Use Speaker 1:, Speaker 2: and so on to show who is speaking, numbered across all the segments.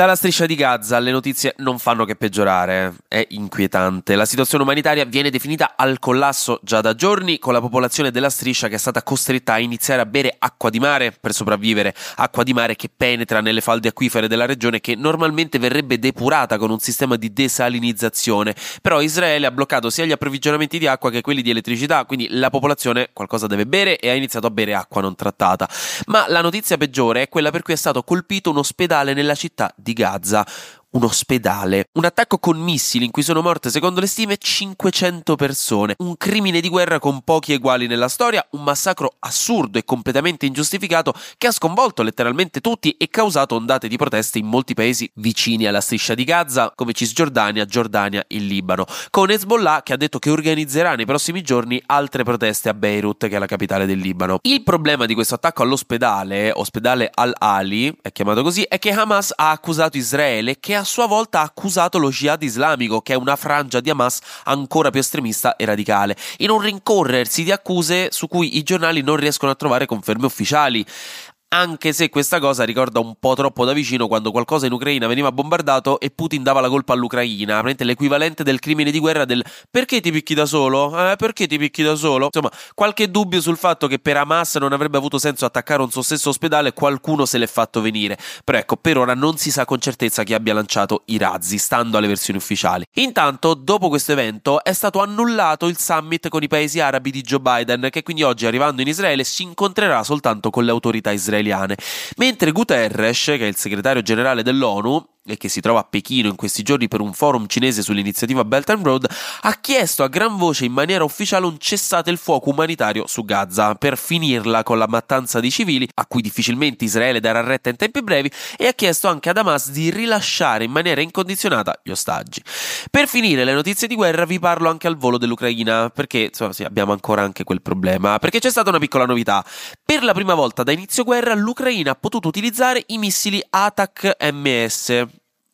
Speaker 1: Dalla striscia di Gaza le notizie non fanno che peggiorare, è inquietante. La situazione umanitaria viene definita al collasso già da giorni, con la popolazione della striscia che è stata costretta a iniziare a bere acqua di mare per sopravvivere, acqua di mare che penetra nelle falde acquifere della regione che normalmente verrebbe depurata con un sistema di desalinizzazione. Però Israele ha bloccato sia gli approvvigionamenti di acqua che quelli di elettricità, quindi la popolazione qualcosa deve bere e ha iniziato a bere acqua non trattata. Ma la notizia peggiore è quella per cui è stato colpito un ospedale nella città di di Gaza un ospedale, un attacco con missili in cui sono morte, secondo le stime, 500 persone, un crimine di guerra con pochi eguali nella storia, un massacro assurdo e completamente ingiustificato che ha sconvolto letteralmente tutti e causato ondate di proteste in molti paesi vicini alla striscia di Gaza, come Cisgiordania, Giordania e Libano, con Hezbollah che ha detto che organizzerà nei prossimi giorni altre proteste a Beirut, che è la capitale del Libano. Il problema di questo attacco all'ospedale, ospedale Al-Ali, è chiamato così, è che Hamas ha accusato Israele che a sua volta ha accusato lo jihad islamico, che è una frangia di Hamas ancora più estremista e radicale, in un rincorrersi di accuse su cui i giornali non riescono a trovare conferme ufficiali anche se questa cosa ricorda un po' troppo da vicino quando qualcosa in Ucraina veniva bombardato e Putin dava la colpa all'Ucraina, veramente l'equivalente del crimine di guerra del perché ti picchi da solo? Eh, perché ti picchi da solo? Insomma, qualche dubbio sul fatto che per Hamas non avrebbe avuto senso attaccare un suo stesso ospedale, qualcuno se l'è fatto venire. Però ecco, per ora non si sa con certezza chi abbia lanciato i razzi, stando alle versioni ufficiali. Intanto, dopo questo evento, è stato annullato il summit con i paesi arabi di Joe Biden, che quindi oggi arrivando in Israele si incontrerà soltanto con le autorità israeliane israeliane, mentre Guterres, che è il segretario generale dell'ONU, e che si trova a Pechino in questi giorni per un forum cinese sull'iniziativa Belt and Road, ha chiesto a gran voce in maniera ufficiale un cessate il fuoco umanitario su Gaza per finirla con la mattanza di civili, a cui difficilmente Israele darà retta in tempi brevi, e ha chiesto anche ad Hamas di rilasciare in maniera incondizionata gli ostaggi. Per finire le notizie di guerra vi parlo anche al volo dell'Ucraina, perché insomma, sì, abbiamo ancora anche quel problema, perché c'è stata una piccola novità. Per la prima volta da inizio guerra l'Ucraina ha potuto utilizzare i missili ATAC MS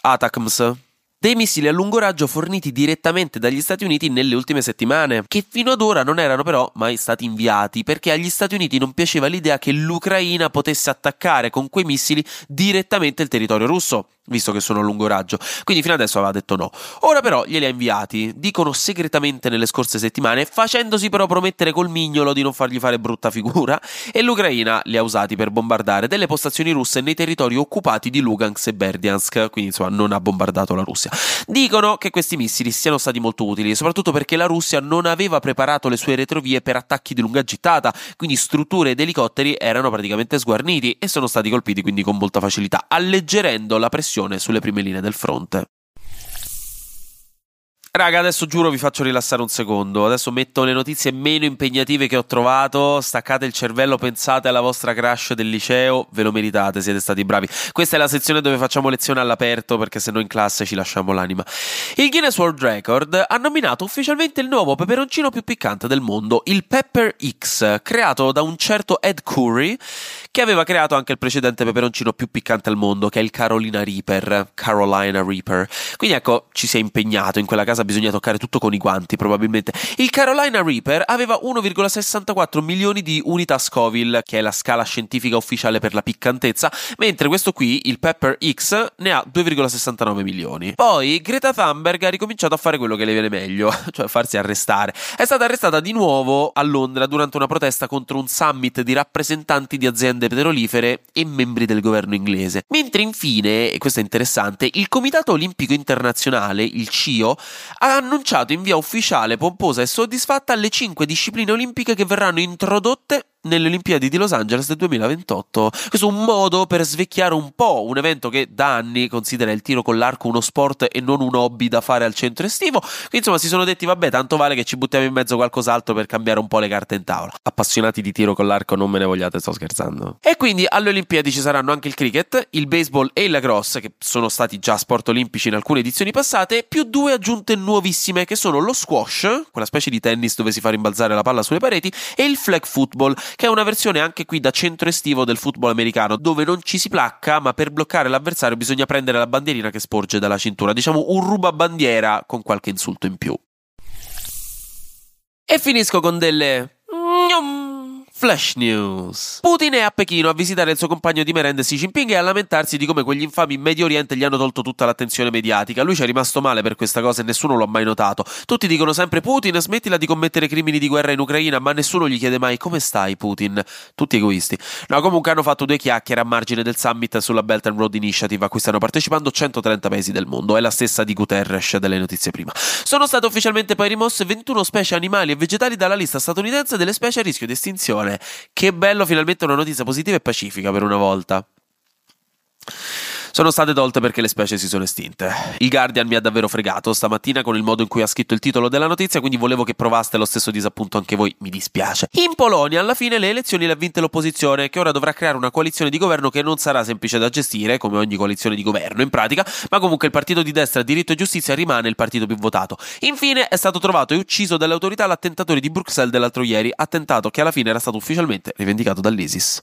Speaker 1: ATACMS, dei missili a lungo raggio forniti direttamente dagli Stati Uniti nelle ultime settimane, che fino ad ora non erano però mai stati inviati, perché agli Stati Uniti non piaceva l'idea che l'Ucraina potesse attaccare con quei missili direttamente il territorio russo visto che sono a lungo raggio. Quindi fino adesso aveva detto no. Ora però glieli ha inviati, dicono segretamente nelle scorse settimane, facendosi però promettere col mignolo di non fargli fare brutta figura, e l'Ucraina li ha usati per bombardare delle postazioni russe nei territori occupati di Lugansk e Berdiansk, quindi insomma non ha bombardato la Russia. Dicono che questi missili siano stati molto utili, soprattutto perché la Russia non aveva preparato le sue retrovie per attacchi di lunga gittata, quindi strutture ed elicotteri erano praticamente sguarniti e sono stati colpiti quindi con molta facilità, alleggerendo la pressione sulle prime linee del fronte. Raga, adesso giuro vi faccio rilassare un secondo. Adesso metto le notizie meno impegnative che ho trovato. Staccate il cervello, pensate alla vostra crush del liceo. Ve lo meritate, siete stati bravi. Questa è la sezione dove facciamo lezione all'aperto perché se no in classe ci lasciamo l'anima. Il Guinness World Record ha nominato ufficialmente il nuovo peperoncino più piccante del mondo, il Pepper X, creato da un certo Ed Curry che aveva creato anche il precedente peperoncino più piccante al mondo, che è il Carolina Reaper. Carolina Reaper. Quindi ecco, ci si è impegnato in quella casa bisogna toccare tutto con i guanti, probabilmente. Il Carolina Reaper aveva 1,64 milioni di unità Scoville, che è la scala scientifica ufficiale per la piccantezza, mentre questo qui, il Pepper X, ne ha 2,69 milioni. Poi Greta Thunberg ha ricominciato a fare quello che le viene meglio, cioè farsi arrestare. È stata arrestata di nuovo a Londra durante una protesta contro un summit di rappresentanti di aziende petrolifere e membri del governo inglese. Mentre infine, e questo è interessante, il Comitato Olimpico Internazionale, il CIO, ha annunciato in via ufficiale, pomposa e soddisfatta le cinque discipline olimpiche che verranno introdotte nelle Olimpiadi di Los Angeles del 2028. Questo è un modo per svecchiare un po' un evento che da anni considera il tiro con l'arco uno sport e non un hobby da fare al centro estivo. Quindi insomma si sono detti vabbè tanto vale che ci buttiamo in mezzo qualcos'altro per cambiare un po' le carte in tavola. Appassionati di tiro con l'arco non me ne vogliate, sto scherzando. E quindi alle Olimpiadi ci saranno anche il cricket, il baseball e il lacrosse che sono stati già sport olimpici in alcune edizioni passate, più due aggiunte nuovissime che sono lo squash, quella specie di tennis dove si fa rimbalzare la palla sulle pareti, e il flag football che è una versione anche qui da centro estivo del football americano, dove non ci si placca, ma per bloccare l'avversario bisogna prendere la bandierina che sporge dalla cintura, diciamo un rubabandiera con qualche insulto in più. E finisco con delle... Flash News. Putin è a Pechino a visitare il suo compagno di merende Xi Jinping e a lamentarsi di come quegli infami in Medio Oriente gli hanno tolto tutta l'attenzione mediatica. Lui ci è rimasto male per questa cosa e nessuno lo ha mai notato. Tutti dicono sempre Putin, smettila di commettere crimini di guerra in Ucraina, ma nessuno gli chiede mai come stai Putin. Tutti egoisti. No, comunque hanno fatto due chiacchiere a margine del summit sulla Belt and Road Initiative a cui stanno partecipando 130 paesi del mondo. È la stessa di Guterres delle notizie prima. Sono state ufficialmente poi rimosse 21 specie animali e vegetali dalla lista statunitense delle specie a rischio di estinzione. Che bello, finalmente una notizia positiva e pacifica per una volta sono state tolte perché le specie si sono estinte. Il Guardian mi ha davvero fregato stamattina con il modo in cui ha scritto il titolo della notizia, quindi volevo che provaste lo stesso disappunto anche voi, mi dispiace. In Polonia alla fine le elezioni le ha vinte l'opposizione, che ora dovrà creare una coalizione di governo che non sarà semplice da gestire, come ogni coalizione di governo in pratica, ma comunque il partito di destra Diritto e Giustizia rimane il partito più votato. Infine è stato trovato e ucciso dalle autorità l'attentatore di Bruxelles dell'altro ieri, attentato che alla fine era stato ufficialmente rivendicato dall'ISIS.